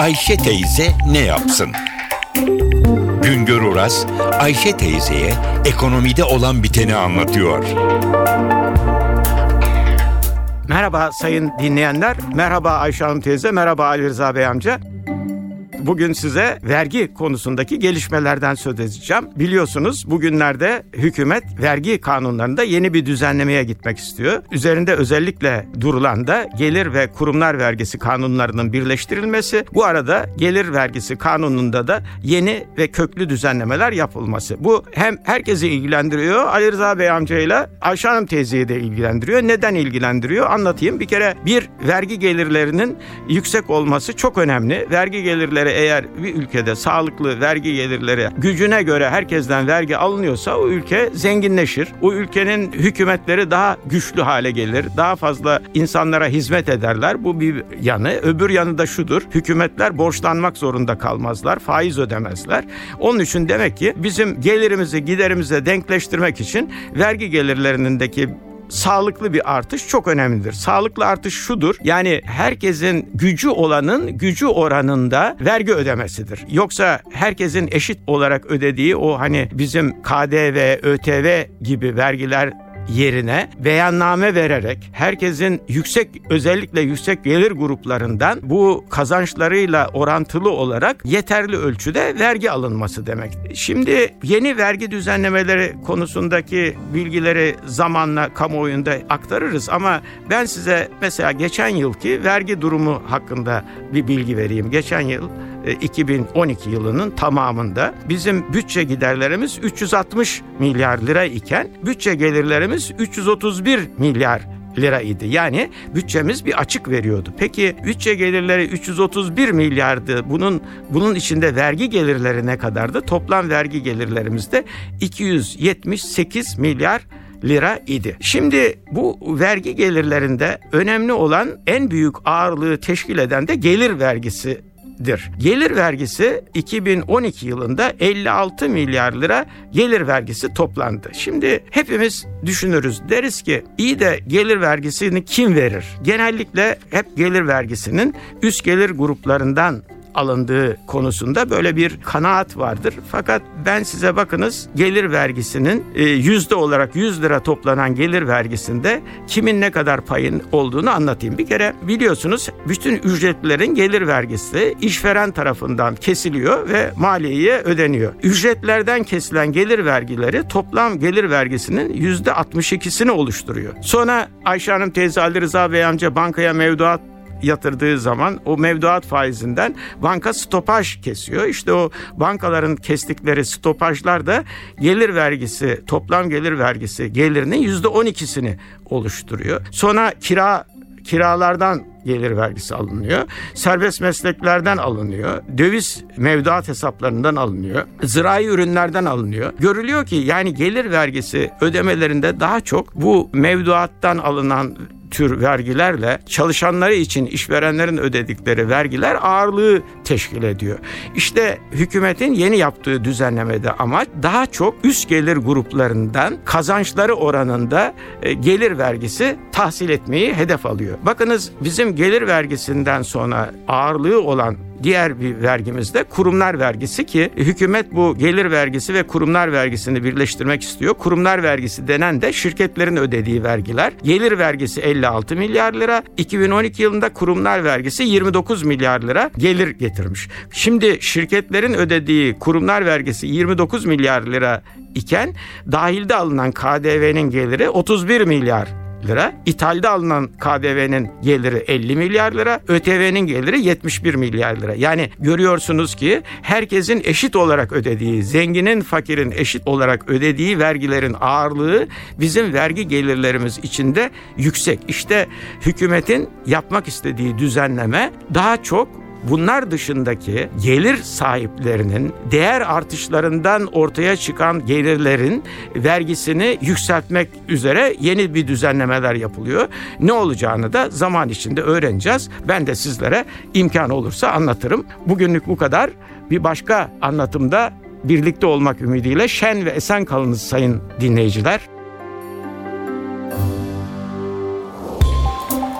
Ayşe teyze ne yapsın? Güngör Oras, Ayşe teyzeye ekonomide olan biteni anlatıyor. Merhaba sayın dinleyenler, merhaba Ayşe Hanım teyze, merhaba Ali Rıza Bey amca. Bugün size vergi konusundaki gelişmelerden söz edeceğim. Biliyorsunuz bugünlerde hükümet vergi kanunlarında yeni bir düzenlemeye gitmek istiyor. Üzerinde özellikle durulan da gelir ve kurumlar vergisi kanunlarının birleştirilmesi. Bu arada gelir vergisi kanununda da yeni ve köklü düzenlemeler yapılması. Bu hem herkesi ilgilendiriyor, Ali Rıza Bey amcayla Ayşe Hanım teyzeyi de ilgilendiriyor. Neden ilgilendiriyor? Anlatayım. Bir kere bir vergi gelirlerinin yüksek olması çok önemli. Vergi gelirleri eğer bir ülkede sağlıklı vergi gelirleri gücüne göre herkesten vergi alınıyorsa o ülke zenginleşir. O ülkenin hükümetleri daha güçlü hale gelir. Daha fazla insanlara hizmet ederler. Bu bir yanı. Öbür yanı da şudur. Hükümetler borçlanmak zorunda kalmazlar. Faiz ödemezler. Onun için demek ki bizim gelirimizi giderimize denkleştirmek için vergi gelirlerindeki sağlıklı bir artış çok önemlidir. Sağlıklı artış şudur. Yani herkesin gücü olanın gücü oranında vergi ödemesidir. Yoksa herkesin eşit olarak ödediği o hani bizim KDV, ÖTV gibi vergiler yerine beyanname vererek herkesin yüksek özellikle yüksek gelir gruplarından bu kazançlarıyla orantılı olarak yeterli ölçüde vergi alınması demek. Şimdi yeni vergi düzenlemeleri konusundaki bilgileri zamanla kamuoyunda aktarırız ama ben size mesela geçen yılki vergi durumu hakkında bir bilgi vereyim. Geçen yıl 2012 yılının tamamında bizim bütçe giderlerimiz 360 milyar lira iken bütçe gelirlerimiz 331 milyar lira idi. Yani bütçemiz bir açık veriyordu. Peki bütçe gelirleri 331 milyardı. Bunun bunun içinde vergi gelirleri ne kadardı? Toplam vergi gelirlerimiz de 278 milyar lira idi. Şimdi bu vergi gelirlerinde önemli olan en büyük ağırlığı teşkil eden de gelir vergisi dir. Gelir vergisi 2012 yılında 56 milyar lira gelir vergisi toplandı. Şimdi hepimiz düşünürüz. Deriz ki iyi de gelir vergisini kim verir? Genellikle hep gelir vergisinin üst gelir gruplarından alındığı konusunda böyle bir kanaat vardır. Fakat ben size bakınız gelir vergisinin e, yüzde olarak 100 lira toplanan gelir vergisinde kimin ne kadar payın olduğunu anlatayım. Bir kere biliyorsunuz bütün ücretlerin gelir vergisi işveren tarafından kesiliyor ve maliyeye ödeniyor. Ücretlerden kesilen gelir vergileri toplam gelir vergisinin yüzde 62'sini oluşturuyor. Sonra Ayşe Hanım teyze Ali Rıza Bey amca bankaya mevduat yatırdığı zaman o mevduat faizinden banka stopaj kesiyor. İşte o bankaların kestikleri stopajlar da gelir vergisi, toplam gelir vergisi gelirinin yüzde on ikisini oluşturuyor. Sonra kira kiralardan gelir vergisi alınıyor. Serbest mesleklerden alınıyor. Döviz mevduat hesaplarından alınıyor. Zirai ürünlerden alınıyor. Görülüyor ki yani gelir vergisi ödemelerinde daha çok bu mevduattan alınan tür vergilerle çalışanları için işverenlerin ödedikleri vergiler ağırlığı teşkil ediyor. İşte hükümetin yeni yaptığı düzenlemede amaç daha çok üst gelir gruplarından kazançları oranında e, gelir vergisi tahsil etmeyi hedef alıyor. Bakınız bizim gelir vergisinden sonra ağırlığı olan diğer bir vergimiz de kurumlar vergisi ki hükümet bu gelir vergisi ve kurumlar vergisini birleştirmek istiyor. Kurumlar vergisi denen de şirketlerin ödediği vergiler. Gelir vergisi 56 milyar lira. 2012 yılında kurumlar vergisi 29 milyar lira gelir getirmiş. Şimdi şirketlerin ödediği kurumlar vergisi 29 milyar lira iken dahilde alınan KDV'nin geliri 31 milyar lira. İthalde alınan KDV'nin geliri 50 milyar lira. ÖTV'nin geliri 71 milyar lira. Yani görüyorsunuz ki herkesin eşit olarak ödediği, zenginin fakirin eşit olarak ödediği vergilerin ağırlığı bizim vergi gelirlerimiz içinde yüksek. İşte hükümetin yapmak istediği düzenleme daha çok bunlar dışındaki gelir sahiplerinin değer artışlarından ortaya çıkan gelirlerin vergisini yükseltmek üzere yeni bir düzenlemeler yapılıyor. Ne olacağını da zaman içinde öğreneceğiz. Ben de sizlere imkan olursa anlatırım. Bugünlük bu kadar. Bir başka anlatımda birlikte olmak ümidiyle şen ve esen kalınız sayın dinleyiciler.